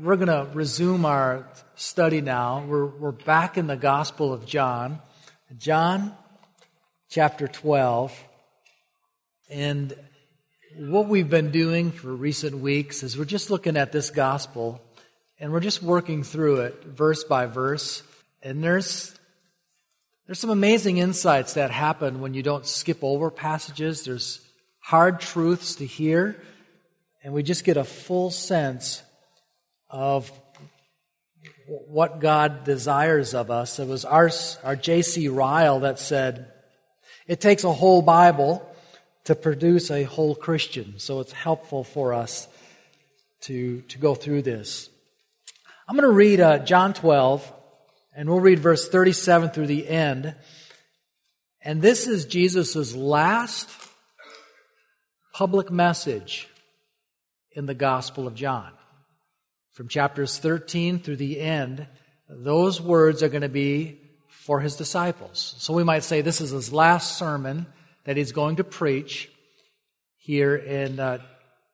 We're going to resume our study now. We're, we're back in the Gospel of John, John chapter 12. And what we've been doing for recent weeks is we're just looking at this Gospel and we're just working through it verse by verse. And there's, there's some amazing insights that happen when you don't skip over passages. There's hard truths to hear, and we just get a full sense of what God desires of us. It was our, our J.C. Ryle that said, it takes a whole Bible to produce a whole Christian. So it's helpful for us to, to go through this. I'm going to read uh, John 12, and we'll read verse 37 through the end. And this is Jesus' last public message in the Gospel of John from chapters 13 through the end, those words are going to be for his disciples. So we might say this is his last sermon that he's going to preach here in, uh,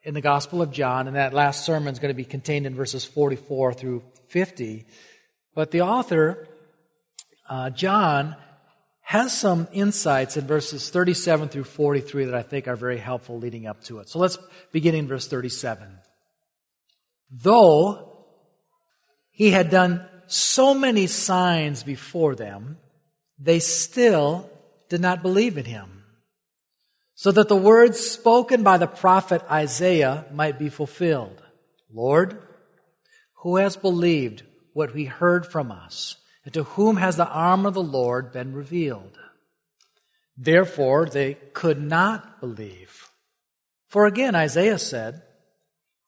in the Gospel of John, and that last sermon is going to be contained in verses 44 through 50. But the author, uh, John, has some insights in verses 37 through 43 that I think are very helpful leading up to it. So let's begin in verse 37. Though he had done so many signs before them, they still did not believe in him. So that the words spoken by the prophet Isaiah might be fulfilled. Lord, who has believed what we heard from us, and to whom has the arm of the Lord been revealed? Therefore, they could not believe. For again, Isaiah said,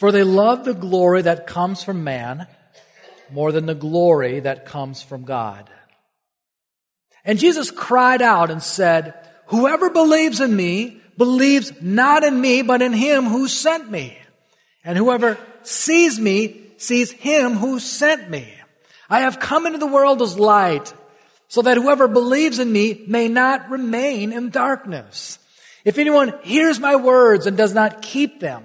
For they love the glory that comes from man more than the glory that comes from God. And Jesus cried out and said, Whoever believes in me believes not in me, but in him who sent me. And whoever sees me sees him who sent me. I have come into the world as light, so that whoever believes in me may not remain in darkness. If anyone hears my words and does not keep them,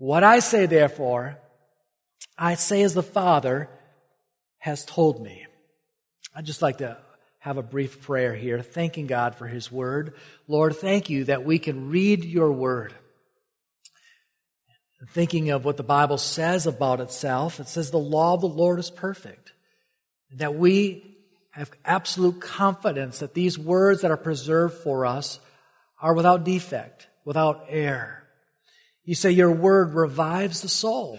What I say, therefore, I say as the Father has told me. I'd just like to have a brief prayer here, thanking God for His Word. Lord, thank you that we can read your Word. Thinking of what the Bible says about itself, it says the law of the Lord is perfect. That we have absolute confidence that these words that are preserved for us are without defect, without error. You say your word revives the soul.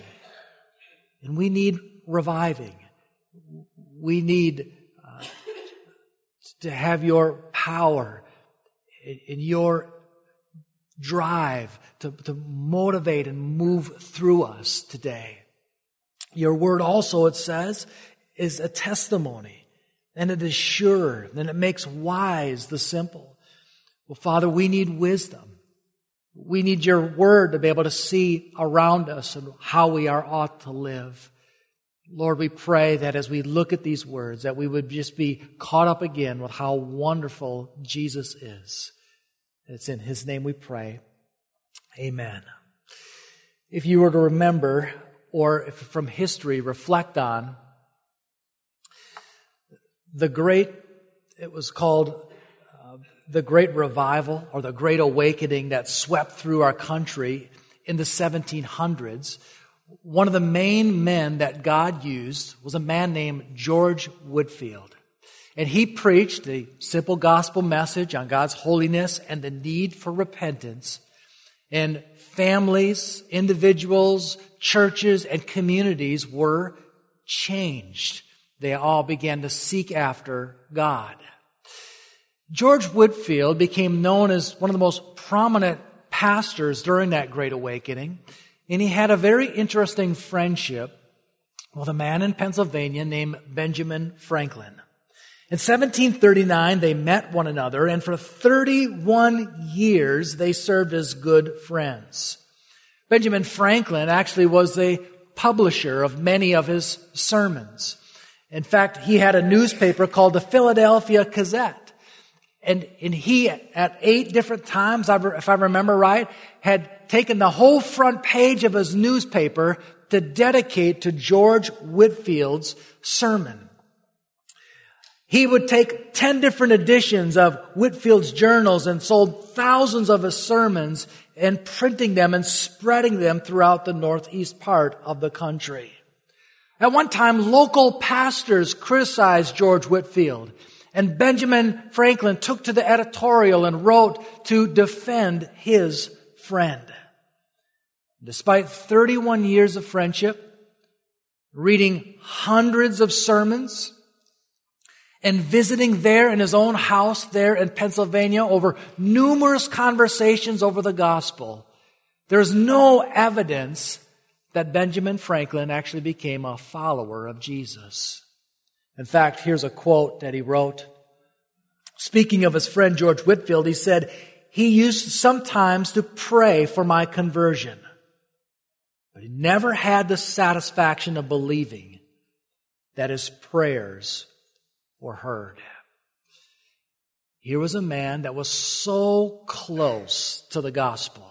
And we need reviving. We need uh, to have your power and your drive to, to motivate and move through us today. Your word also, it says, is a testimony and it is sure and it makes wise the simple. Well, Father, we need wisdom. We need your word to be able to see around us and how we are ought to live. Lord, we pray that as we look at these words, that we would just be caught up again with how wonderful Jesus is. It's in his name we pray. Amen. If you were to remember, or from history reflect on, the great, it was called the great revival or the great awakening that swept through our country in the 1700s one of the main men that God used was a man named George Whitefield. And he preached a simple gospel message on God's holiness and the need for repentance. And families, individuals, churches, and communities were changed. They all began to seek after God. George Whitefield became known as one of the most prominent pastors during that Great Awakening. And he had a very interesting friendship with a man in Pennsylvania named Benjamin Franklin. In 1739, they met one another, and for 31 years, they served as good friends. Benjamin Franklin actually was the publisher of many of his sermons. In fact, he had a newspaper called the Philadelphia Gazette. And, and he, at eight different times, if I remember right, had taken the whole front page of his newspaper to dedicate to George Whitefield's sermon. He would take 10 different editions of Whitefield's journals and sold thousands of his sermons and printing them and spreading them throughout the northeast part of the country. At one time, local pastors criticized George Whitefield and Benjamin Franklin took to the editorial and wrote to defend his friend. Despite 31 years of friendship, reading hundreds of sermons, and visiting there in his own house there in Pennsylvania over numerous conversations over the gospel, there's no evidence that Benjamin Franklin actually became a follower of Jesus. In fact, here's a quote that he wrote. Speaking of his friend George Whitefield, he said, he used sometimes to pray for my conversion, but he never had the satisfaction of believing that his prayers were heard. Here was a man that was so close to the gospel.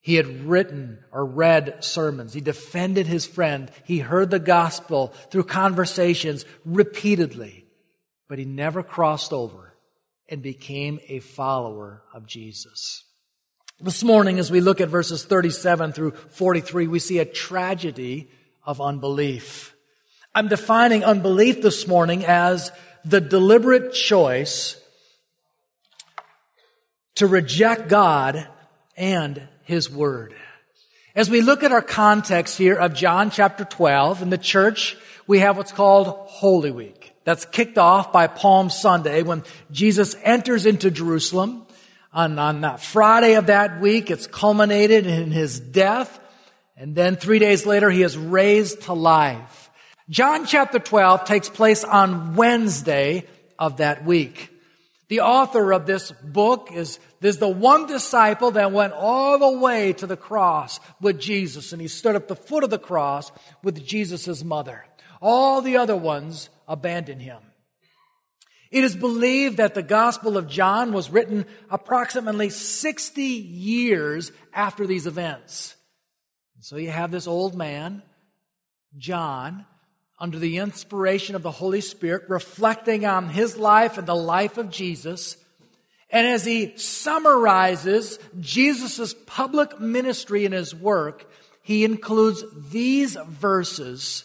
He had written or read sermons. He defended his friend. He heard the gospel through conversations repeatedly, but he never crossed over and became a follower of Jesus. This morning, as we look at verses 37 through 43, we see a tragedy of unbelief. I'm defining unbelief this morning as the deliberate choice to reject God and His Word. As we look at our context here of John chapter 12, in the church, we have what's called Holy Week. That's kicked off by Palm Sunday when Jesus enters into Jerusalem. On, on that Friday of that week, it's culminated in His death. And then three days later, He is raised to life. John chapter 12 takes place on Wednesday of that week. The author of this book is, is the one disciple that went all the way to the cross with Jesus and he stood at the foot of the cross with Jesus' mother. All the other ones abandoned him. It is believed that the Gospel of John was written approximately 60 years after these events. So you have this old man, John, under the inspiration of the Holy Spirit, reflecting on his life and the life of Jesus. And as he summarizes Jesus' public ministry and his work, he includes these verses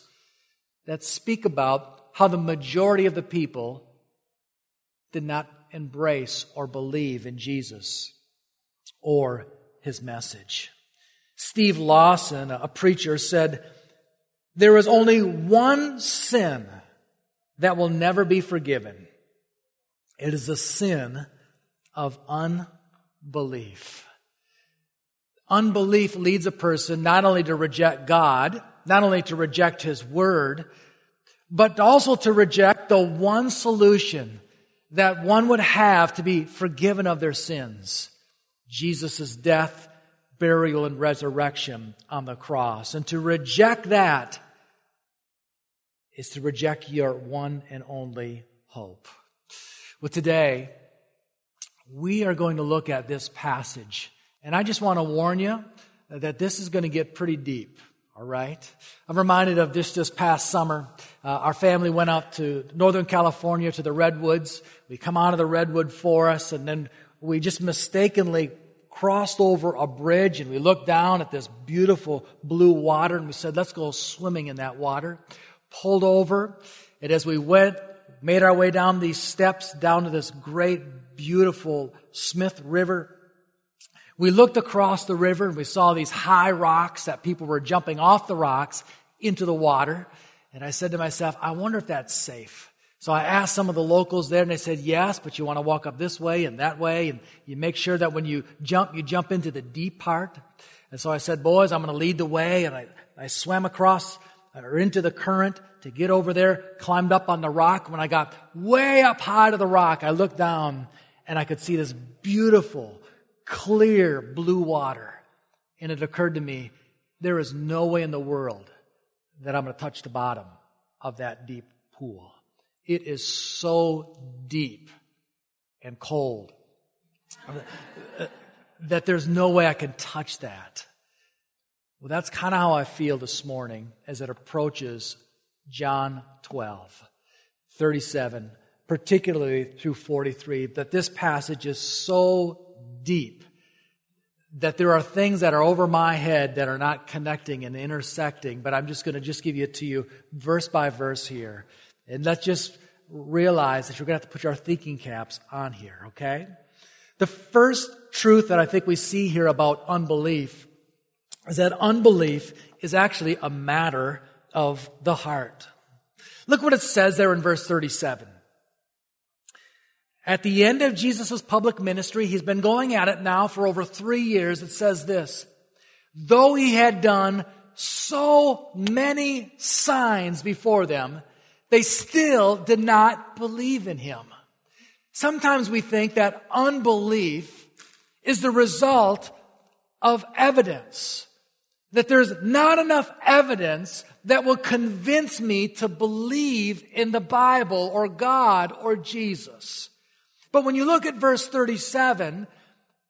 that speak about how the majority of the people did not embrace or believe in Jesus or his message. Steve Lawson, a preacher, said, there is only one sin that will never be forgiven. It is the sin of unbelief. Unbelief leads a person not only to reject God, not only to reject His Word, but also to reject the one solution that one would have to be forgiven of their sins. Jesus' death, burial, and resurrection on the cross. And to reject that is to reject your one and only hope. Well, today, we are going to look at this passage. And I just want to warn you that this is going to get pretty deep. All right. I'm reminded of this this past summer. Uh, our family went out to Northern California to the redwoods. We come out of the redwood forest and then we just mistakenly crossed over a bridge and we looked down at this beautiful blue water and we said, let's go swimming in that water. Pulled over. And as we went, made our way down these steps down to this great, beautiful Smith River. We looked across the river and we saw these high rocks that people were jumping off the rocks into the water. And I said to myself, I wonder if that's safe. So I asked some of the locals there and they said, yes, but you want to walk up this way and that way. And you make sure that when you jump, you jump into the deep part. And so I said, boys, I'm going to lead the way. And I, I swam across uh, or into the current to get over there, climbed up on the rock. When I got way up high to the rock, I looked down and I could see this beautiful, clear blue water. And it occurred to me, there is no way in the world that I'm going to touch the bottom of that deep pool. It is so deep and cold uh, that there's no way I can touch that. Well, that's kind of how I feel this morning as it approaches John 12, 37, particularly through 43, that this passage is so deep that there are things that are over my head that are not connecting and intersecting, but I'm just going to just give it to you verse by verse here. And let's just realize that you're going to have to put your thinking caps on here, okay? The first truth that I think we see here about unbelief is that unbelief is actually a matter of the heart. Look what it says there in verse 37. At the end of Jesus' public ministry, he's been going at it now for over three years. It says this, though he had done so many signs before them, they still did not believe in him. Sometimes we think that unbelief is the result of evidence. That there's not enough evidence that will convince me to believe in the Bible or God or Jesus. But when you look at verse 37,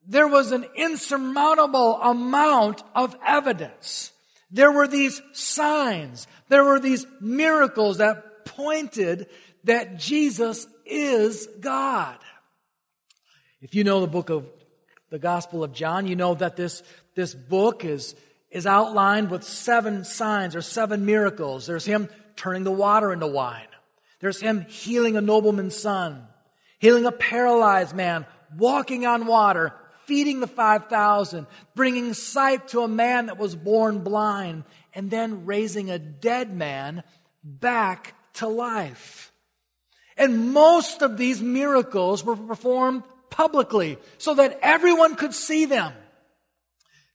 there was an insurmountable amount of evidence. There were these signs. There were these miracles that pointed that Jesus is God. If you know the book of the Gospel of John, you know that this, this book is, is outlined with seven signs or seven miracles. There's him turning the water into wine. There's him healing a nobleman's son healing a paralyzed man, walking on water, feeding the 5,000, bringing sight to a man that was born blind, and then raising a dead man back to life. And most of these miracles were performed publicly so that everyone could see them.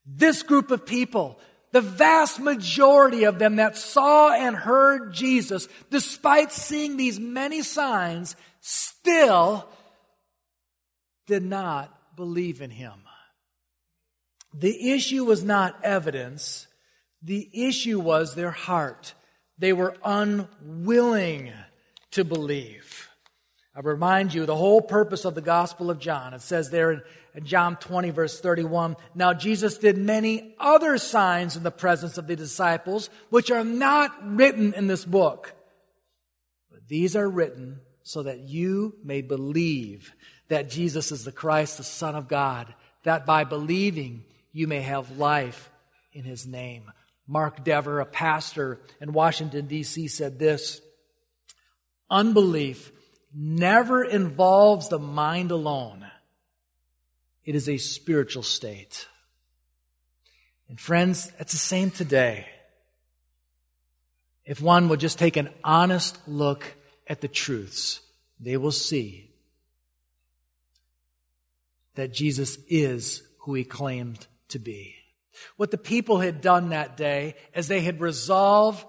This group of people, the vast majority of them that saw and heard Jesus, despite seeing these many signs, still did not believe in him. The issue was not evidence. The issue was their heart. They were unwilling to believe. I remind you the whole purpose of the Gospel of John. It says there in, John 20 verse 31, Now Jesus did many other signs in the presence of the disciples, which are not written in this book. But these are written so that you may believe that Jesus is the Christ, the Son of God, that by believing you may have life in his name. Mark Dever, a pastor in Washington, D.C., said this Unbelief never involves the mind alone, it is a spiritual state. And friends, it's the same today. If one would just take an honest look at the truths, they will see that Jesus is who he claimed to be. What the people had done that day is they had resolved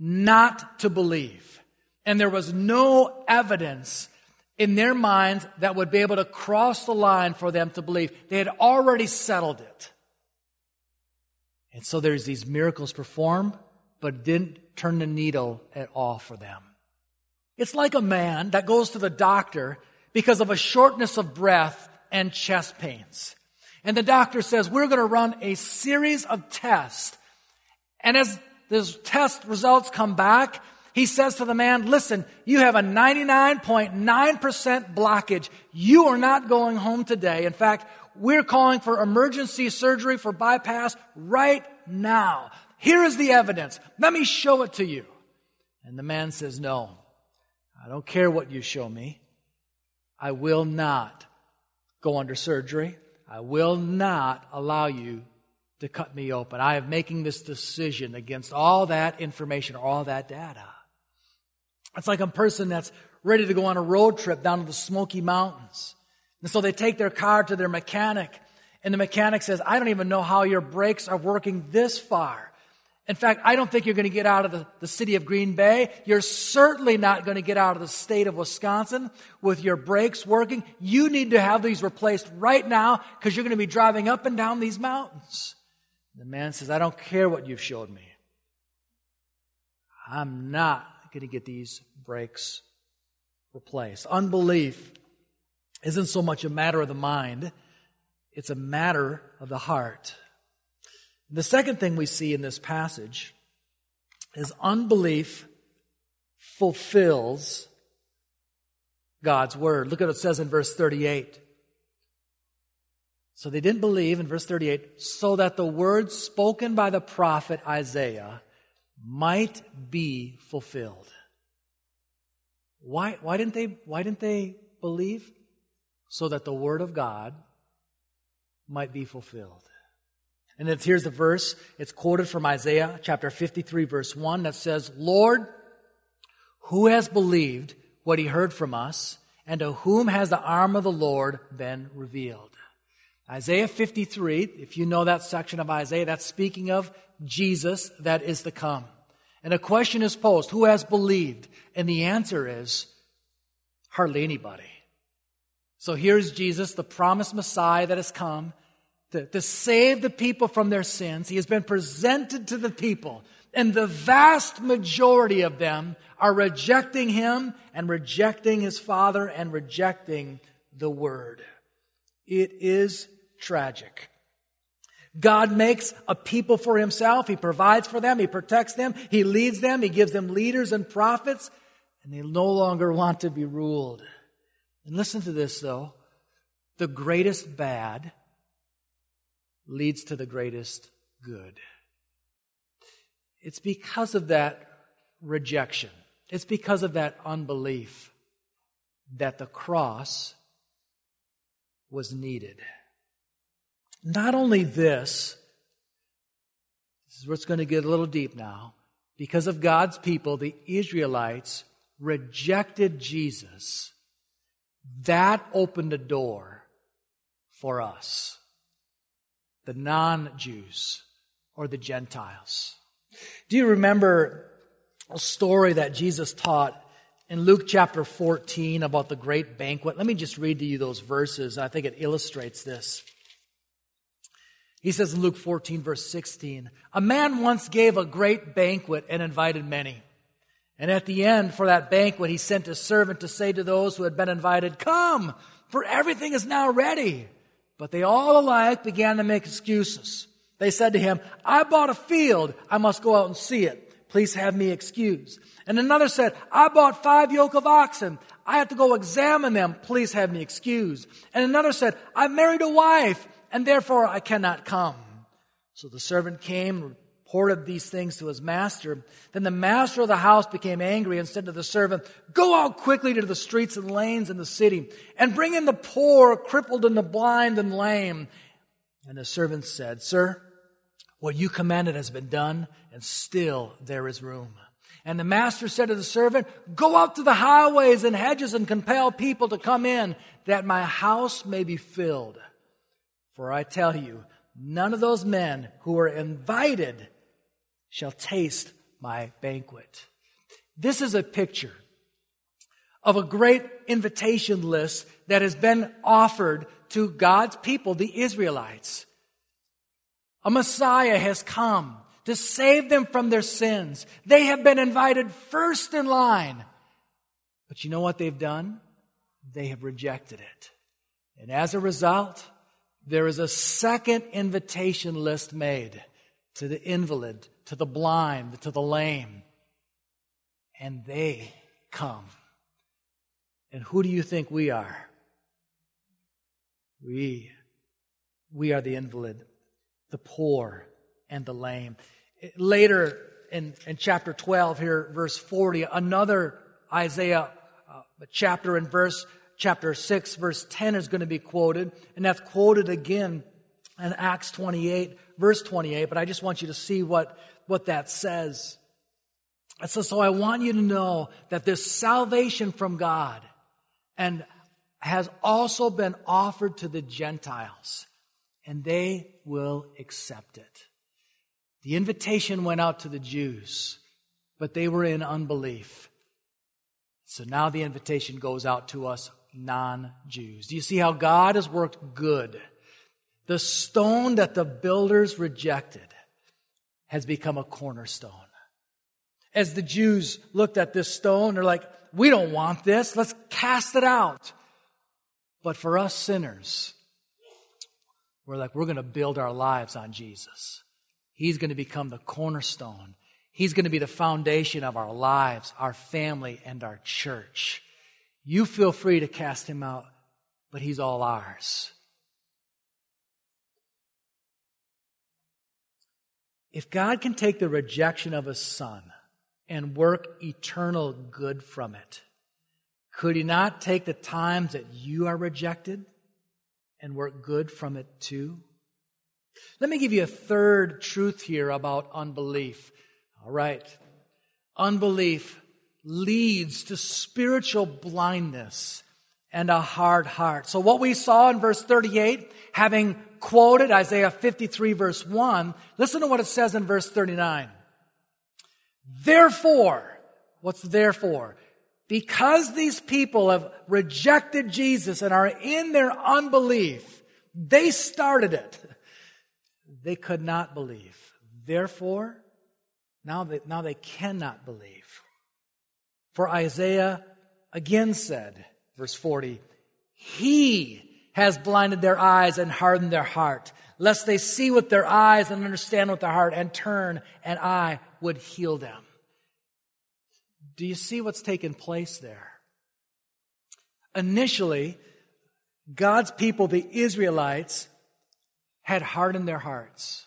not to believe. And there was no evidence in their minds that would be able to cross the line for them to believe. They had already settled it. And so there's these miracles performed, but didn't turn the needle at all for them. It's like a man that goes to the doctor because of a shortness of breath and chest pains. And the doctor says, we're going to run a series of tests. And as those test results come back, he says to the man, listen, you have a 99.9% blockage. You are not going home today. In fact, we're calling for emergency surgery for bypass right now. Here is the evidence. Let me show it to you. And the man says, No, I don't care what you show me. I will not go under surgery. I will not allow you to cut me open. I am making this decision against all that information, or all that data. It's like a person that's ready to go on a road trip down to the Smoky Mountains. And so they take their car to their mechanic, and the mechanic says, I don't even know how your brakes are working this far. In fact, I don't think you're going to get out of the, the city of Green Bay. You're certainly not going to get out of the state of Wisconsin with your brakes working. You need to have these replaced right now because you're going to be driving up and down these mountains. The man says, I don't care what you've showed me. I'm not going to get these brakes replaced. Unbelief isn't so much a matter of the mind, it's a matter of the heart. The second thing we see in this passage is unbelief fulfills God's word. Look at what it says in verse 38. So they didn't believe in verse 38, so that the words spoken by the prophet Isaiah might be fulfilled. Why, why, didn't they, why didn't they believe? So that the word of God might be fulfilled. And it's, here's the verse. It's quoted from Isaiah chapter 53 verse 1 that says, Lord, who has believed what he heard from us and to whom has the arm of the Lord been revealed? Isaiah 53, if you know that section of Isaiah, that's speaking of Jesus that is to come. And a question is posed, who has believed? And the answer is hardly anybody. So here's Jesus, the promised Messiah that has come to, to save the people from their sins. He has been presented to the people, and the vast majority of them are rejecting him and rejecting his Father and rejecting the Word. It is tragic. God makes a people for himself. He provides for them. He protects them. He leads them. He gives them leaders and prophets. And they no longer want to be ruled. And listen to this though. The greatest bad leads to the greatest good. It's because of that rejection, it's because of that unbelief that the cross was needed. Not only this, this is where it's going to get a little deep now. Because of God's people, the Israelites rejected Jesus. That opened a door for us the non Jews, or the Gentiles. Do you remember a story that Jesus taught in Luke chapter 14 about the great banquet? Let me just read to you those verses. I think it illustrates this. He says in Luke 14, verse 16, A man once gave a great banquet and invited many. And at the end, for that banquet, he sent a servant to say to those who had been invited, Come, for everything is now ready. But they all alike began to make excuses. They said to him, I bought a field. I must go out and see it. Please have me excused. And another said, I bought five yoke of oxen. I have to go examine them. Please have me excused. And another said, I married a wife and therefore I cannot come. So the servant came, reported these things to his master. Then the master of the house became angry and said to the servant, Go out quickly to the streets and lanes in the city and bring in the poor, crippled and the blind and lame. And the servant said, Sir, what you commanded has been done, and still there is room. And the master said to the servant, Go out to the highways and hedges and compel people to come in, that my house may be filled. For I tell you, none of those men who are invited shall taste my banquet. This is a picture of a great invitation list that has been offered to God's people, the Israelites. A Messiah has come to save them from their sins. They have been invited first in line. But you know what they've done? They have rejected it. And as a result, there is a second invitation list made to the invalid, to the blind, to the lame. And they come. And who do you think we are? We We are the invalid, the poor, and the lame. Later in, in chapter 12, here, verse 40, another Isaiah uh, chapter and verse, chapter 6, verse 10 is going to be quoted, and that's quoted again in Acts 28, verse 28, but I just want you to see what, what that says. So, so I want you to know that this salvation from God and has also been offered to the Gentiles, and they will accept it. The invitation went out to the Jews, but they were in unbelief. So now the invitation goes out to us non Jews. Do you see how God has worked good? The stone that the builders rejected has become a cornerstone. As the Jews looked at this stone, they're like, we don't want this. Let's cast it out. But for us sinners, we're like, we're going to build our lives on Jesus. He's going to become the cornerstone. He's going to be the foundation of our lives, our family, and our church. You feel free to cast him out, but he's all ours. If God can take the rejection of his son and work eternal good from it, could he not take the times that you are rejected and work good from it too? Let me give you a third truth here about unbelief. All right. Unbelief leads to spiritual blindness and a hard heart. So what we saw in verse 38, having quoted Isaiah 53 verse 1, listen to what it says in verse 39. Therefore, what's therefore? Because these people have rejected Jesus and are in their unbelief, they started it. They could not believe. Therefore, now they, now they cannot believe. For Isaiah again said, verse 40, He has blinded their eyes and hardened their heart, lest they see with their eyes and understand with their heart and turn, and I would heal them. Do you see what's taken place there? Initially, God's people, the Israelites, had hardened their hearts.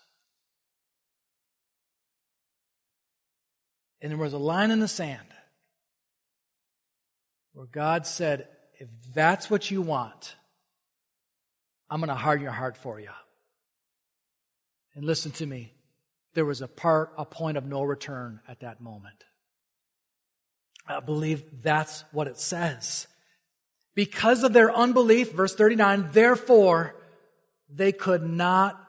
And there was a line in the sand where God said, If that's what you want, I'm going to harden your heart for you. And listen to me, there was a part, a point of no return at that moment. I believe that's what it says. Because of their unbelief, verse 39, therefore, they could not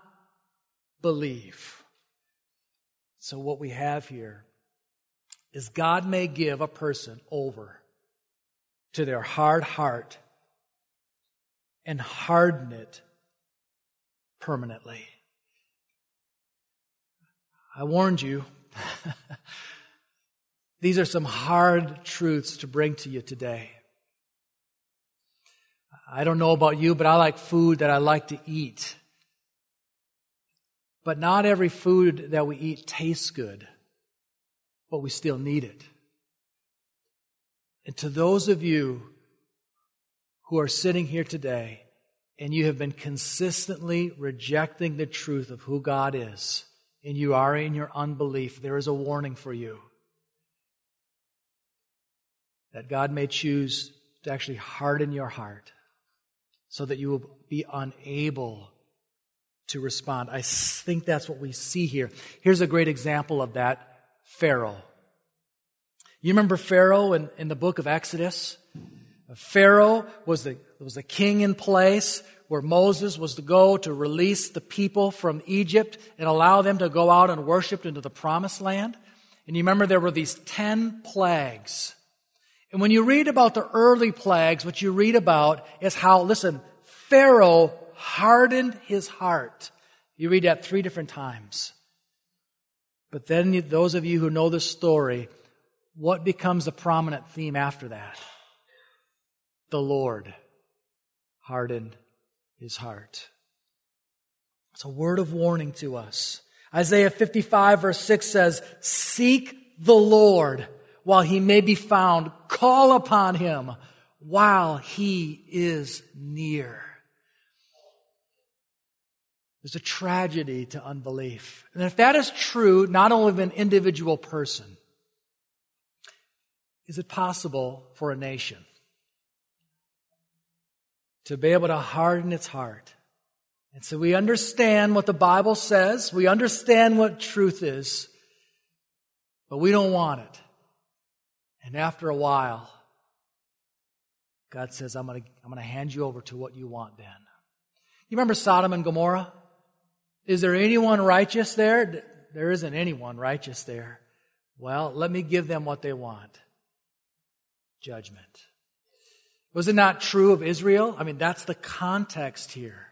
believe. So what we have here is God may give a person over to their hard heart and harden it permanently. I warned you. These are some hard truths to bring to you today. I don't know about you, but I like food that I like to eat. But not every food that we eat tastes good, but we still need it. And to those of you who are sitting here today and you have been consistently rejecting the truth of who God is, and you are in your unbelief, there is a warning for you that God may choose to actually harden your heart so that you will be unable to respond. I think that's what we see here. Here's a great example of that Pharaoh. You remember Pharaoh in, in the book of Exodus? Pharaoh was the, was the king in place where Moses was to go to release the people from Egypt and allow them to go out and worship into the promised land. And you remember there were these ten plagues and when you read about the early plagues, what you read about is how, listen, Pharaoh hardened his heart. You read that three different times. But then, those of you who know the story, what becomes the prominent theme after that? The Lord hardened his heart. It's a word of warning to us. Isaiah 55 verse 6 says, Seek the Lord while he may be found. Call upon him while he is near. There's a tragedy to unbelief. And if that is true, not only of an individual person, is it possible for a nation to be able to harden its heart? And so we understand what the Bible says, we understand what truth is, but we don't want it. And after a while, God says, I'm going to, I'm to hand you over to what you want then. You remember Sodom and Gomorrah? Is there anyone righteous there? There isn't anyone righteous there. Well, let me give them what they want judgment. Was it not true of Israel? I mean, that's the context here.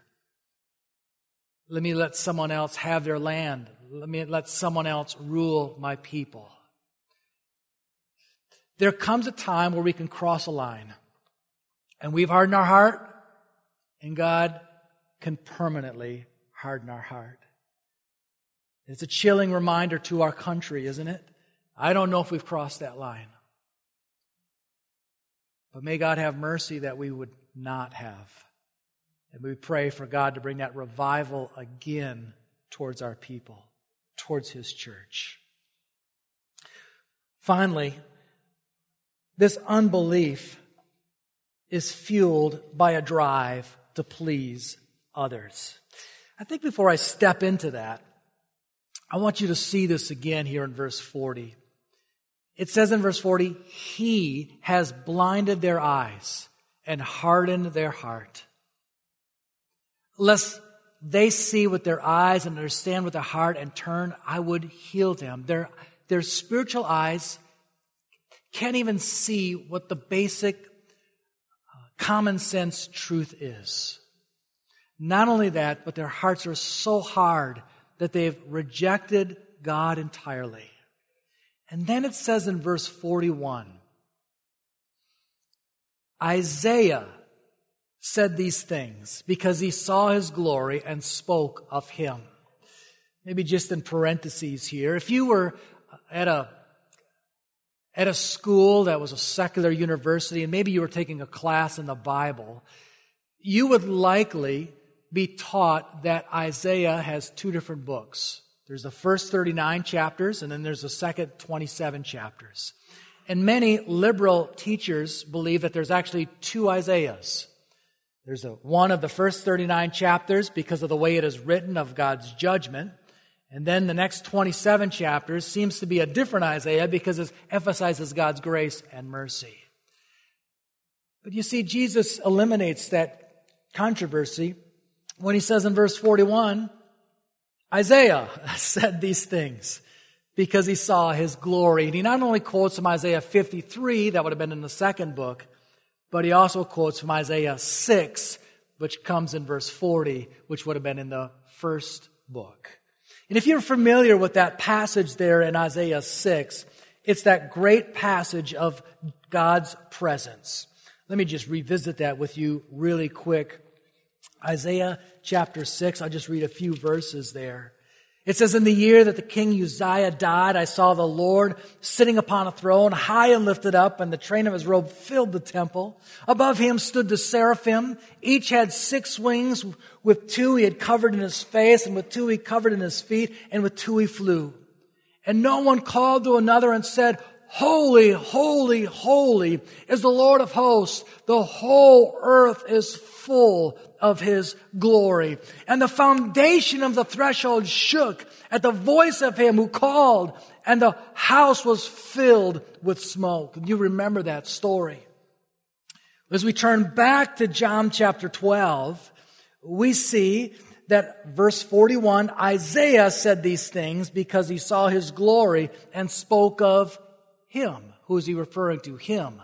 Let me let someone else have their land. Let me let someone else rule my people. There comes a time where we can cross a line and we've hardened our heart and God can permanently harden our heart. It's a chilling reminder to our country, isn't it? I don't know if we've crossed that line. But may God have mercy that we would not have. And we pray for God to bring that revival again towards our people, towards His church. Finally, this unbelief is fueled by a drive to please others. I think before I step into that, I want you to see this again here in verse 40. It says in verse 40, He has blinded their eyes and hardened their heart. Lest they see with their eyes and understand with their heart and turn, I would heal them. Their, their spiritual eyes can't even see what the basic uh, common sense truth is. Not only that, but their hearts are so hard that they've rejected God entirely. And then it says in verse 41 Isaiah said these things because he saw his glory and spoke of him. Maybe just in parentheses here. If you were at a at a school that was a secular university and maybe you were taking a class in the Bible, you would likely be taught that Isaiah has two different books. There's the first 39 chapters, and then there's the second 27 chapters. And many liberal teachers believe that there's actually two Isaiahs. There's a, one of the first 39 chapters because of the way it is written of God's judgment. And then the next 27 chapters seems to be a different Isaiah because it emphasizes God's grace and mercy. But you see, Jesus eliminates that controversy when he says in verse 41, Isaiah said these things because he saw his glory. And he not only quotes from Isaiah 53, that would have been in the second book, but he also quotes from Isaiah 6, which comes in verse 40, which would have been in the first book. And if you're familiar with that passage there in Isaiah 6, it's that great passage of God's presence. Let me just revisit that with you really quick Isaiah chapter 6, I'll just read a few verses there. It says, In the year that the king Uzziah died, I saw the Lord sitting upon a throne, high and lifted up, and the train of his robe filled the temple. Above him stood the seraphim. Each had six wings. With two he had covered in his face, and with two he covered in his feet, and with two he flew. And no one called to another and said, Holy, holy, holy is the Lord of hosts. The whole earth is full of his glory. And the foundation of the threshold shook at the voice of him who called, and the house was filled with smoke. You remember that story. As we turn back to John chapter 12, we see that verse 41, Isaiah said these things because he saw his glory and spoke of him. Who is he referring to? Him.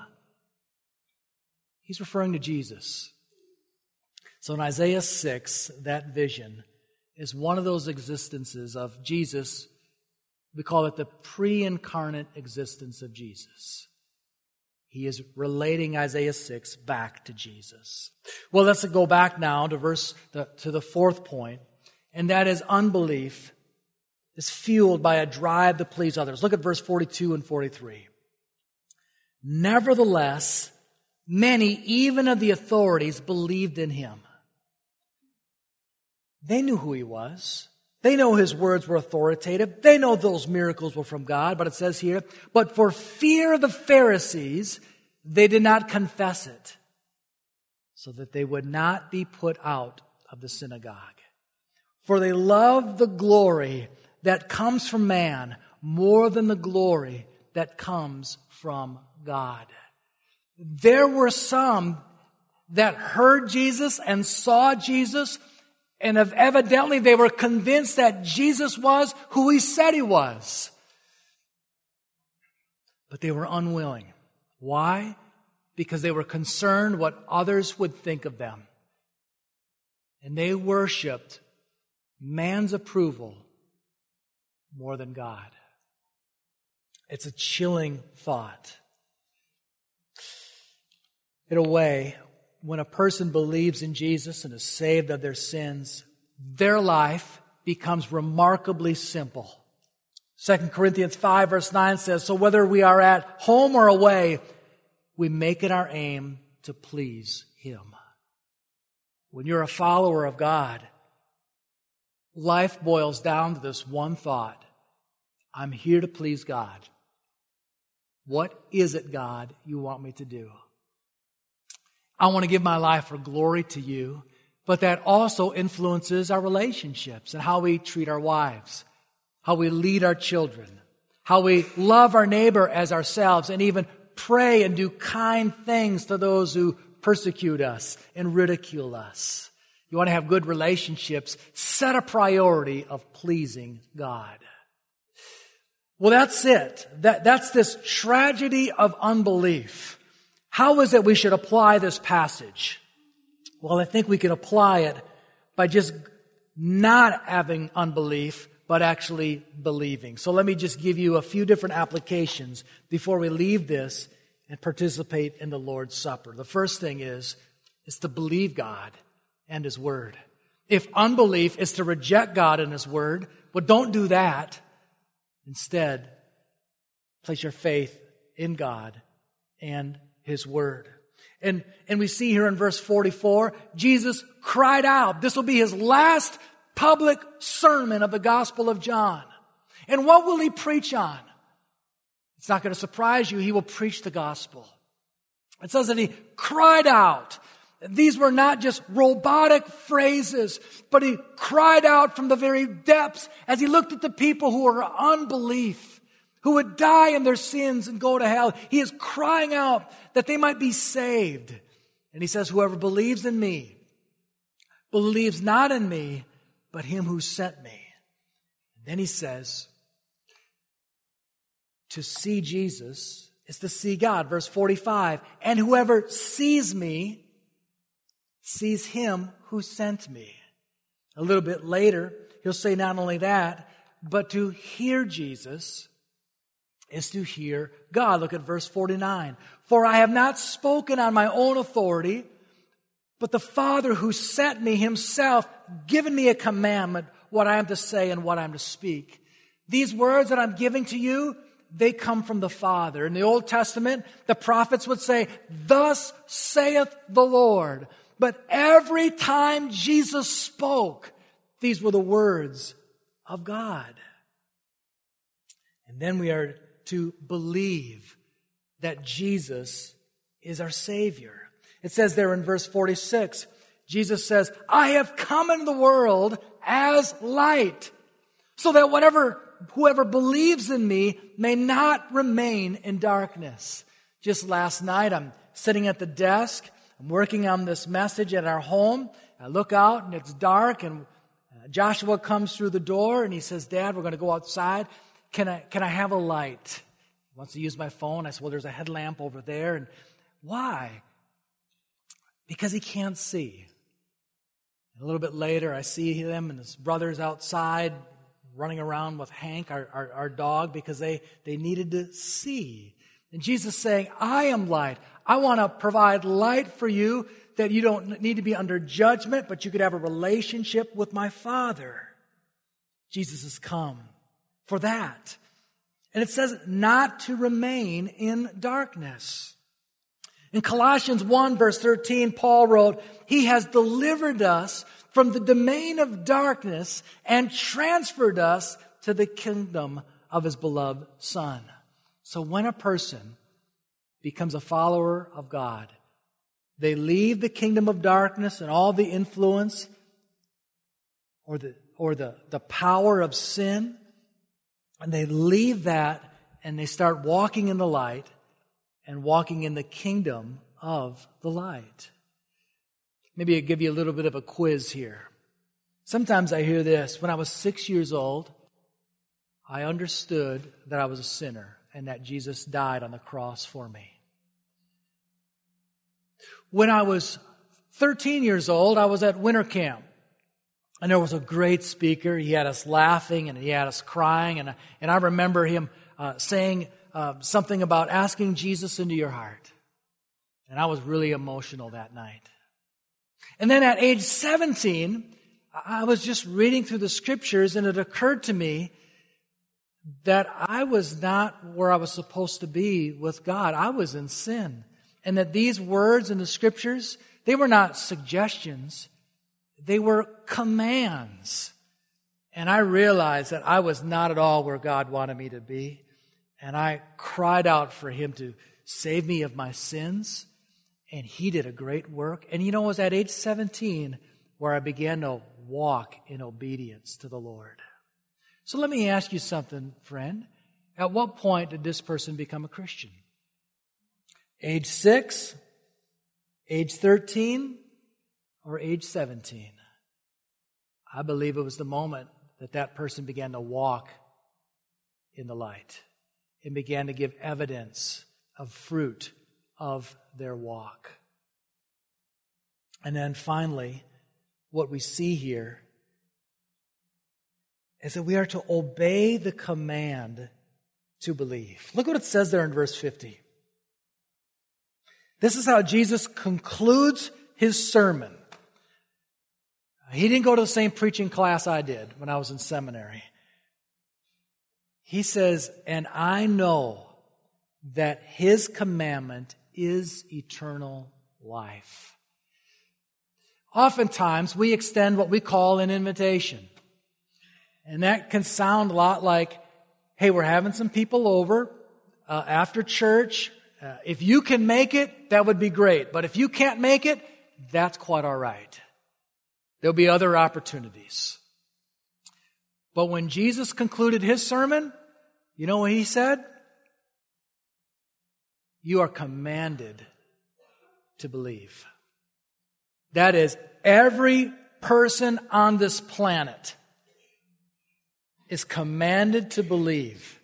He's referring to Jesus. So in Isaiah 6, that vision is one of those existences of Jesus. We call it the pre incarnate existence of Jesus. He is relating Isaiah 6 back to Jesus. Well, let's go back now to verse, to the fourth point, and that is unbelief is fueled by a drive to please others. Look at verse 42 and 43. Nevertheless, many, even of the authorities, believed in him. They knew who he was. They know his words were authoritative. They know those miracles were from God, but it says here, but for fear of the Pharisees, they did not confess it, so that they would not be put out of the synagogue. For they loved the glory that comes from man more than the glory that comes from God. There were some that heard Jesus and saw Jesus, and evidently they were convinced that Jesus was who he said he was. But they were unwilling. Why? Because they were concerned what others would think of them. And they worshiped man's approval more than God. It's a chilling thought. In a way, when a person believes in Jesus and is saved of their sins, their life becomes remarkably simple. 2 Corinthians 5 verse 9 says, So whether we are at home or away, we make it our aim to please Him. When you're a follower of God, life boils down to this one thought. I'm here to please God. What is it, God, you want me to do? I want to give my life for glory to you, but that also influences our relationships and how we treat our wives, how we lead our children, how we love our neighbor as ourselves, and even pray and do kind things to those who persecute us and ridicule us. You want to have good relationships, set a priority of pleasing God. Well, that's it. That, that's this tragedy of unbelief. How is it we should apply this passage? Well, I think we can apply it by just not having unbelief, but actually believing. So let me just give you a few different applications before we leave this and participate in the Lord's Supper. The first thing is, is to believe God and His Word. If unbelief is to reject God and His Word, well, don't do that. Instead, place your faith in God and his word. And, and we see here in verse 44, Jesus cried out. This will be his last public sermon of the Gospel of John. And what will he preach on? It's not going to surprise you. He will preach the gospel. It says that he cried out. These were not just robotic phrases, but he cried out from the very depths as he looked at the people who were unbelief who would die in their sins and go to hell. He is crying out that they might be saved. And he says, Whoever believes in me believes not in me, but him who sent me. And then he says, To see Jesus is to see God. Verse 45 And whoever sees me sees him who sent me. A little bit later, he'll say not only that, but to hear Jesus is to hear God. Look at verse 49. For I have not spoken on my own authority, but the Father who sent me himself given me a commandment what I am to say and what I am to speak. These words that I'm giving to you, they come from the Father. In the Old Testament, the prophets would say, Thus saith the Lord. But every time Jesus spoke, these were the words of God. And then we are to believe that Jesus is our Savior. It says there in verse 46, Jesus says, I have come into the world as light, so that whatever, whoever believes in me may not remain in darkness. Just last night, I'm sitting at the desk, I'm working on this message at our home. I look out and it's dark and uh, Joshua comes through the door and he says, Dad, we're going to go outside. Can I, can I have a light? He wants to use my phone. I said, Well, there's a headlamp over there. And why? Because he can't see. A little bit later, I see him and his brothers outside running around with Hank, our, our, our dog, because they, they needed to see. And Jesus saying, I am light. I want to provide light for you that you don't need to be under judgment, but you could have a relationship with my Father. Jesus has come for that. And it says not to remain in darkness. In Colossians 1 verse 13, Paul wrote, He has delivered us from the domain of darkness and transferred us to the kingdom of his beloved Son. So when a person becomes a follower of God, they leave the kingdom of darkness and all the influence or the, or the, the power of sin, and they leave that and they start walking in the light and walking in the kingdom of the light. Maybe I'll give you a little bit of a quiz here. Sometimes I hear this. When I was six years old, I understood that I was a sinner and that Jesus died on the cross for me. When I was 13 years old, I was at winter camp. And there was a great speaker. He had us laughing and he had us crying. And, and I remember him uh, saying uh, something about asking Jesus into your heart. And I was really emotional that night. And then at age 17, I was just reading through the scriptures and it occurred to me that I was not where I was supposed to be with God. I was in sin. And that these words in the scriptures, they were not suggestions. They were commands. And I realized that I was not at all where God wanted me to be. And I cried out for Him to save me of my sins. And He did a great work. And you know, it was at age 17 where I began to walk in obedience to the Lord. So let me ask you something, friend. At what point did this person become a Christian? Age 6? Age 13? Or age 17? I believe it was the moment that that person began to walk in the light and began to give evidence of fruit of their walk. And then finally, what we see here is that we are to obey the command to believe. Look what it says there in verse 50. This is how Jesus concludes his sermon. He didn't go to the same preaching class I did when I was in seminary. He says, and I know that his commandment is eternal life. Oftentimes we extend what we call an invitation. And that can sound a lot like, hey, we're having some people over uh, after church. Uh, if you can make it, that would be great. But if you can't make it, that's quite all right. There'll be other opportunities. But when Jesus concluded his sermon, you know what he said? You are commanded to believe. That is, every person on this planet is commanded to believe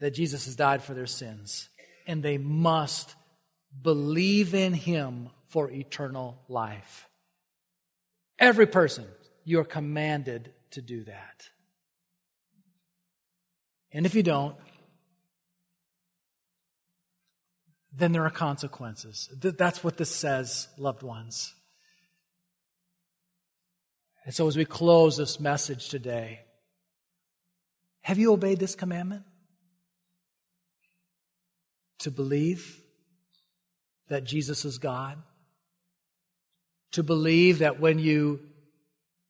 that Jesus has died for their sins, and they must believe in him for eternal life. Every person, you're commanded to do that. And if you don't, then there are consequences. That's what this says, loved ones. And so as we close this message today, have you obeyed this commandment? To believe that Jesus is God? To believe that when you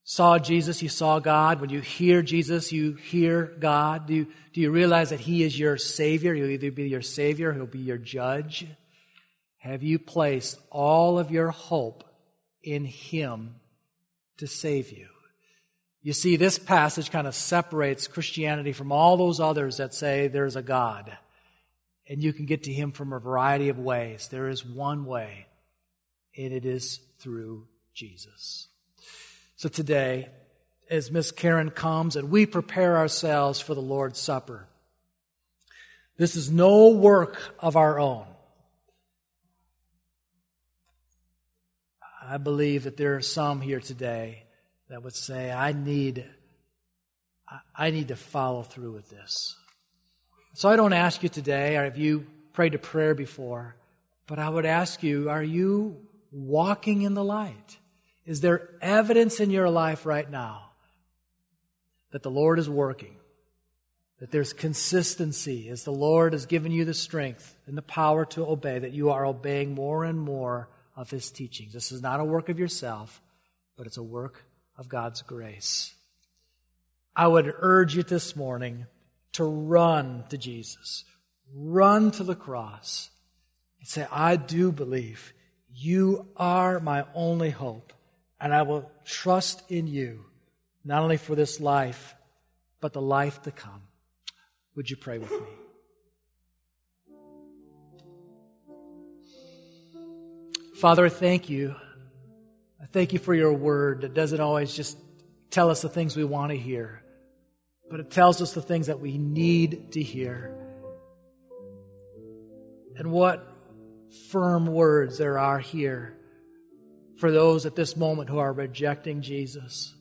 saw Jesus, you saw God. When you hear Jesus, you hear God. Do you, do you realize that He is your Savior? He'll either be your Savior, He'll be your judge. Have you placed all of your hope in Him to save you? You see, this passage kind of separates Christianity from all those others that say there's a God. And you can get to Him from a variety of ways. There is one way, and it is through Jesus. So today, as Miss Karen comes and we prepare ourselves for the Lord's Supper, this is no work of our own. I believe that there are some here today that would say, I need, I need to follow through with this. So I don't ask you today, or have you prayed a prayer before, but I would ask you, are you walking in the light? Is there evidence in your life right now that the Lord is working? That there's consistency as the Lord has given you the strength and the power to obey, that you are obeying more and more of His teachings. This is not a work of yourself, but it's a work of God's grace. I would urge you this morning to run to Jesus, run to the cross, and say, I do believe you are my only hope, and I will trust in you, not only for this life, but the life to come. Would you pray with me? Father, I thank you. I thank you for your word that doesn't always just tell us the things we want to hear, but it tells us the things that we need to hear. And what firm words there are here for those at this moment who are rejecting Jesus.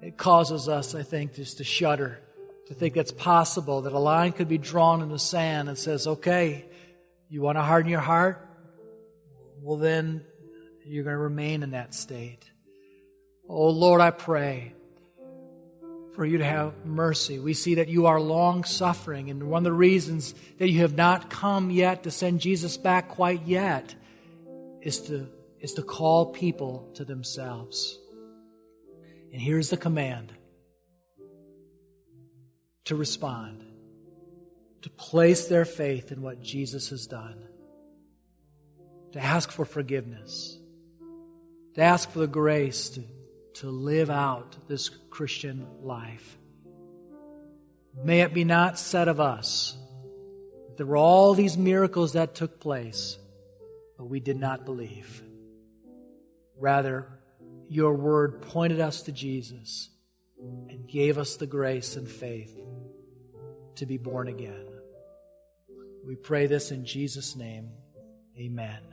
It causes us, I think, just to shudder, to think it's possible that a line could be drawn in the sand and says, okay, you want to harden your heart? Well, then you're going to remain in that state. Oh, Lord, I pray for you to have mercy. We see that you are long suffering, and one of the reasons that you have not come yet to send Jesus back quite yet is to, is to call people to themselves. And here's the command to respond, to place their faith in what Jesus has done to ask for forgiveness, to ask for the grace to, to live out this Christian life. May it be not said of us that there were all these miracles that took place, but we did not believe. Rather, your word pointed us to Jesus and gave us the grace and faith to be born again. We pray this in Jesus' name. Amen.